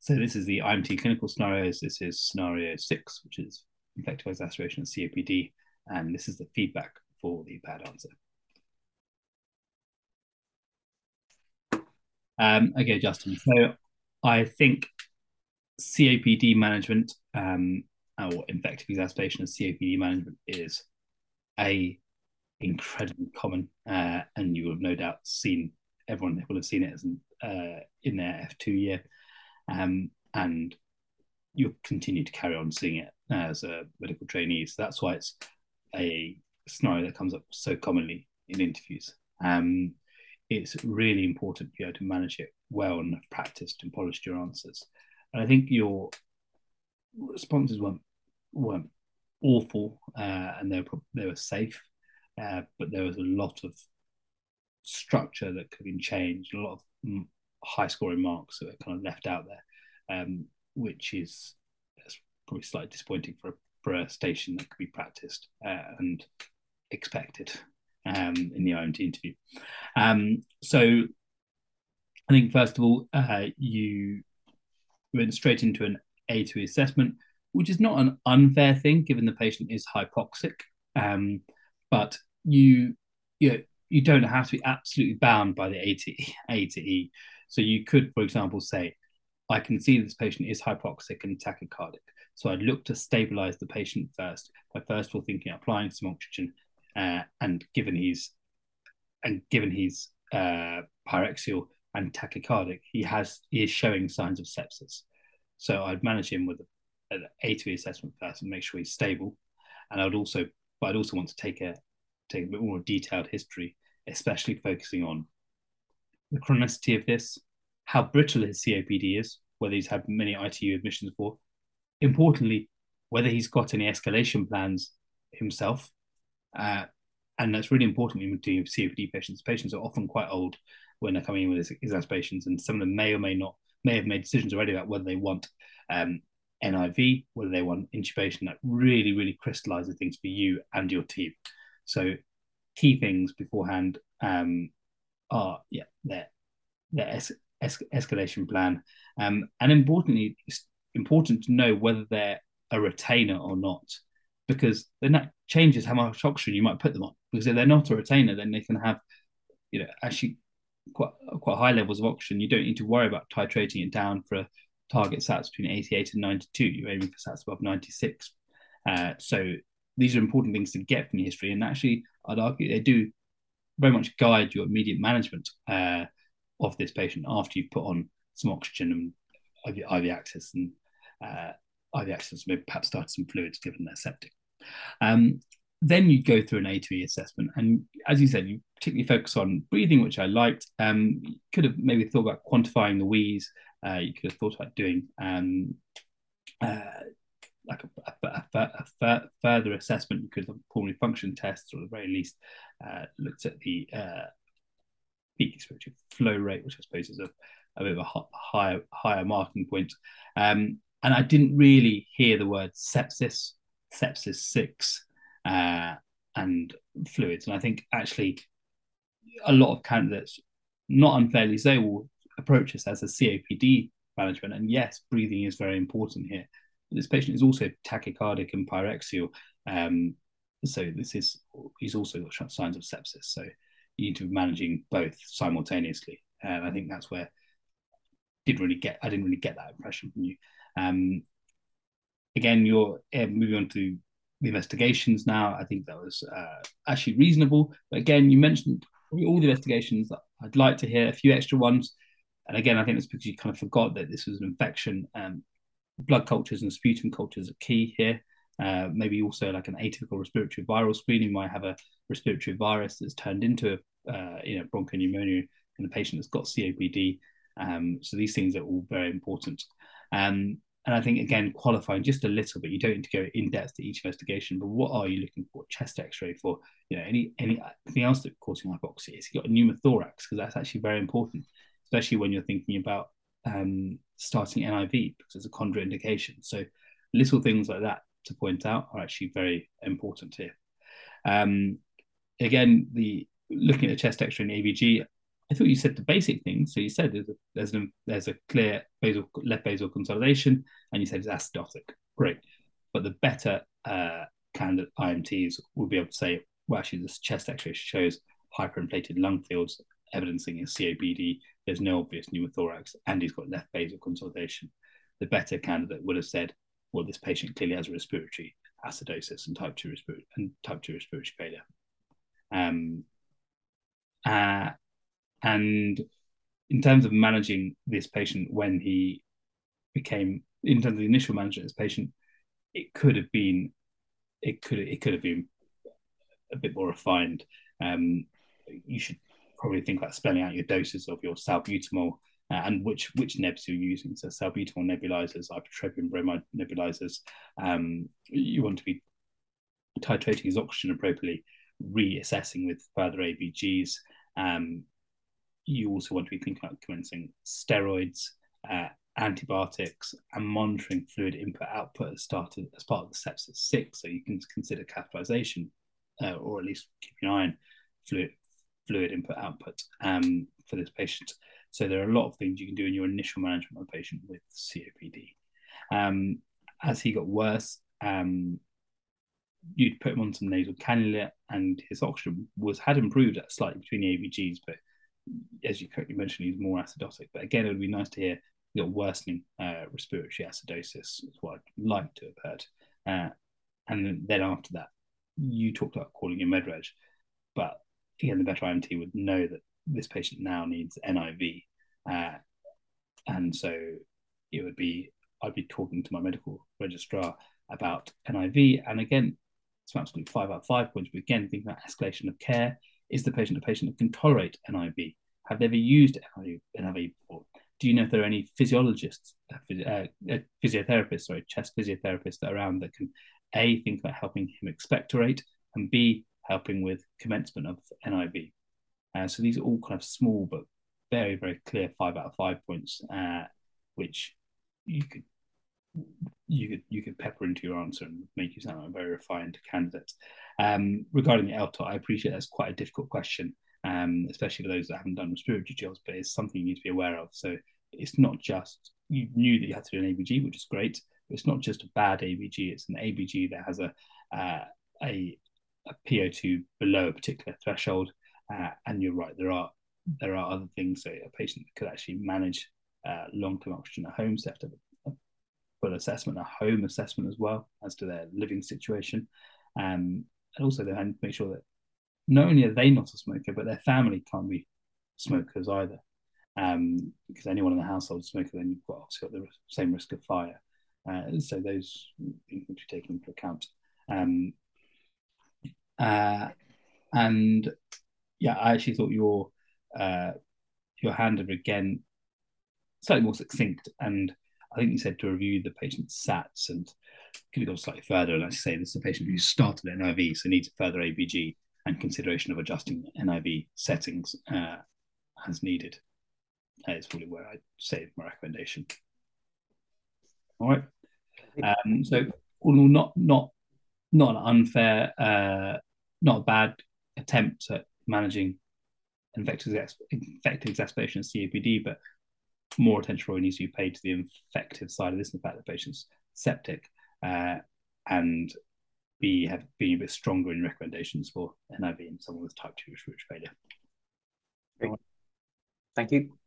So this is the IMT clinical scenarios. This is scenario six, which is infective exacerbation of COPD, and this is the feedback for the bad answer. Um, okay, Justin. So I think COPD management um, or infective exacerbation of COPD management is a incredibly common, uh, and you will have no doubt seen everyone will have seen it as uh, in their F2 year, um, and you'll continue to carry on seeing it as a medical trainee. So that's why it's a scenario that comes up so commonly in interviews. Um, it's really important to be able to manage it well and have practiced and polished your answers. And I think your responses weren't weren't awful uh, and they were they were safe, uh, but there was a lot of structure that could have been changed, a lot of high scoring marks that were kind of left out there, um, which is probably slightly disappointing for for a station that could be practiced uh, and expected um, in the IMT interview. Um, so I think first of all, uh, you went straight into an A2 assessment, which is not an unfair thing given the patient is hypoxic. Um, but you, you, know, you don't have to be absolutely bound by the A to, A to E. So you could, for example, say, I can see this patient is hypoxic and tachycardic. So I'd look to stabilize the patient first by first of all thinking applying some oxygen uh, and given he's and given he's uh, pyrexial and tachycardic, he has he is showing signs of sepsis. So I'd manage him with an A2E assessment first and make sure he's stable. And I'd also, but I'd also want to take a take a bit more detailed history, especially focusing on the chronicity of this, how brittle his COPD is, whether he's had many ITU admissions before. Importantly, whether he's got any escalation plans himself. Uh, and that's really important when doing COPD patients. Patients are often quite old when they're coming in with exacerbations, and some of them may or may not may have made decisions already about whether they want um, NIV, whether they want intubation. That really, really crystallizes things for you and your team. So key things beforehand um, are yeah their their es- es- escalation plan, um, and importantly, it's important to know whether they're a retainer or not, because then that changes how much oxygen you might put them on. Because if they're not a retainer, then they can have you know actually quite quite high levels of oxygen. You don't need to worry about titrating it down for a target sats between 88 and 92. You're aiming for sats above 96. Uh, so these are important things to get from the history, and actually, I'd argue they do very much guide your immediate management uh, of this patient after you've put on some oxygen and IV, IV access and uh, IV access, maybe perhaps started some fluids given their septic. Um, then you go through an A to E assessment, and as you said, you particularly focus on breathing, which I liked. Um, you could have maybe thought about quantifying the wheeze. Uh, you could have thought about doing um, uh, like a, a, a, a, further assessment. Could have pulmonary function tests, or at the very least, uh, looked at the uh, peak expiratory flow rate, which I suppose is a, a bit of a higher higher marking point. Um, and I didn't really hear the word sepsis, sepsis six uh, and fluids. And I think actually a lot of candidates, not unfairly so, will approach this as a COPD management. And yes, breathing is very important here. This patient is also tachycardic and pyrexial. Um, so this is he's also got signs of sepsis. So you need to be managing both simultaneously. And I think that's where didn't really get I didn't really get that impression from you. Um, again, you're uh, moving on to the investigations now. I think that was uh, actually reasonable. But again, you mentioned all the investigations. I'd like to hear a few extra ones. And again, I think it's because you kind of forgot that this was an infection. Um, blood cultures and sputum cultures are key here. Uh, maybe also like an atypical respiratory viral screening might have a respiratory virus that's turned into a uh, you know bronchopneumonia in the patient that's got COPD. Um, so these things are all very important. Um, and I think again qualifying just a little bit. You don't need to go in depth to each investigation, but what are you looking for? Chest X-ray for you know any any anything else that's causing hypoxia? Is he got a pneumothorax? Because that's actually very important, especially when you're thinking about um, starting NIV because it's a contraindication. So little things like that to point out are actually very important here. Um, again, the looking at the chest X-ray and ABG, I thought you said the basic things. So you said there's a, there's a, there's a clear basal left basal consolidation, and you said it's acidotic. Great, but the better uh, candidate IMTs will be able to say, well, actually, this chest X-ray shows hyperinflated lung fields, evidencing a COPD. There's no obvious pneumothorax, and he's got left basal consolidation. The better candidate would have said, well, this patient clearly has a respiratory acidosis and type two respiratory and type two respiratory failure. Um, uh, and in terms of managing this patient when he became, in terms of the initial management of this patient, it could have been, it could it could have been a bit more refined. Um, you should probably think about spelling out your doses of your salbutamol uh, and which which nebs you're using. So salbutamol nebulizers, ipratropium bromide nebulizers. Um, you want to be titrating his oxygen appropriately, reassessing with further ABGs. Um, you also want to be thinking about commencing steroids, uh, antibiotics, and monitoring fluid input output as, started, as part of the sepsis six. So you can consider catheterization, uh, or at least keep an eye on fluid fluid input output um, for this patient. So there are a lot of things you can do in your initial management of a patient with COPD. Um, as he got worse, um, you'd put him on some nasal cannula, and his oxygen was had improved slightly between the ABGs, but as you correctly mentioned, he's more acidotic. But again, it would be nice to hear you worsening uh, respiratory acidosis. Is what I'd like to have heard. Uh, and then after that, you talked about calling him MedReg, but again, the better IMT would know that this patient now needs NIV, uh, and so it would be I'd be talking to my medical registrar about NIV, and again, it's absolutely five out of five points. But again, thinking about escalation of care, is the patient a patient that can tolerate NIV? Have they ever used NIV, before? Do you know if there are any physiologists, uh, uh, physiotherapists, sorry, chest physiotherapists around that can a think about helping him expectorate and b helping with commencement of NIV? Uh, so these are all kind of small but very very clear five out of five points, uh, which you could you could you could pepper into your answer and make you sound like a very refined candidate. Um, regarding the LTOT, I appreciate that's quite a difficult question, um, especially for those that haven't done respiratory jobs, but it's something you need to be aware of. So it's not just you knew that you had to do an ABG, which is great, but it's not just a bad ABG; it's an ABG that has a uh, a, a PO2 below a particular threshold. Uh, and you're right, there are there are other things that a patient could actually manage uh, long-term oxygen at home, So set up a full assessment, a home assessment as well as to their living situation. Um, and also they need to make sure that not only are they not a smoker, but their family can't be smokers either. Um, because anyone in the household is a smoker, then you've got obviously got the same risk of fire. Uh, so those things need to be taken into account. Um, uh, and yeah, I actually thought your uh, your handover again slightly more succinct, and I think you said to review the patient's SATs and could have gone slightly further and actually say this is a patient who started NIV, so needs further ABG and consideration of adjusting NIV settings uh, as needed. That is probably where I'd say my recommendation. All right. Um, so all in all, not not not an unfair, uh, not a bad attempt at managing infective, infective exacerbation of COPD, but more attention probably needs to be paid to the infective side of this, the fact that the patient's septic uh, and be have been a bit stronger in recommendations for NIV in someone with type 2 respiratory failure. Great. Thank you.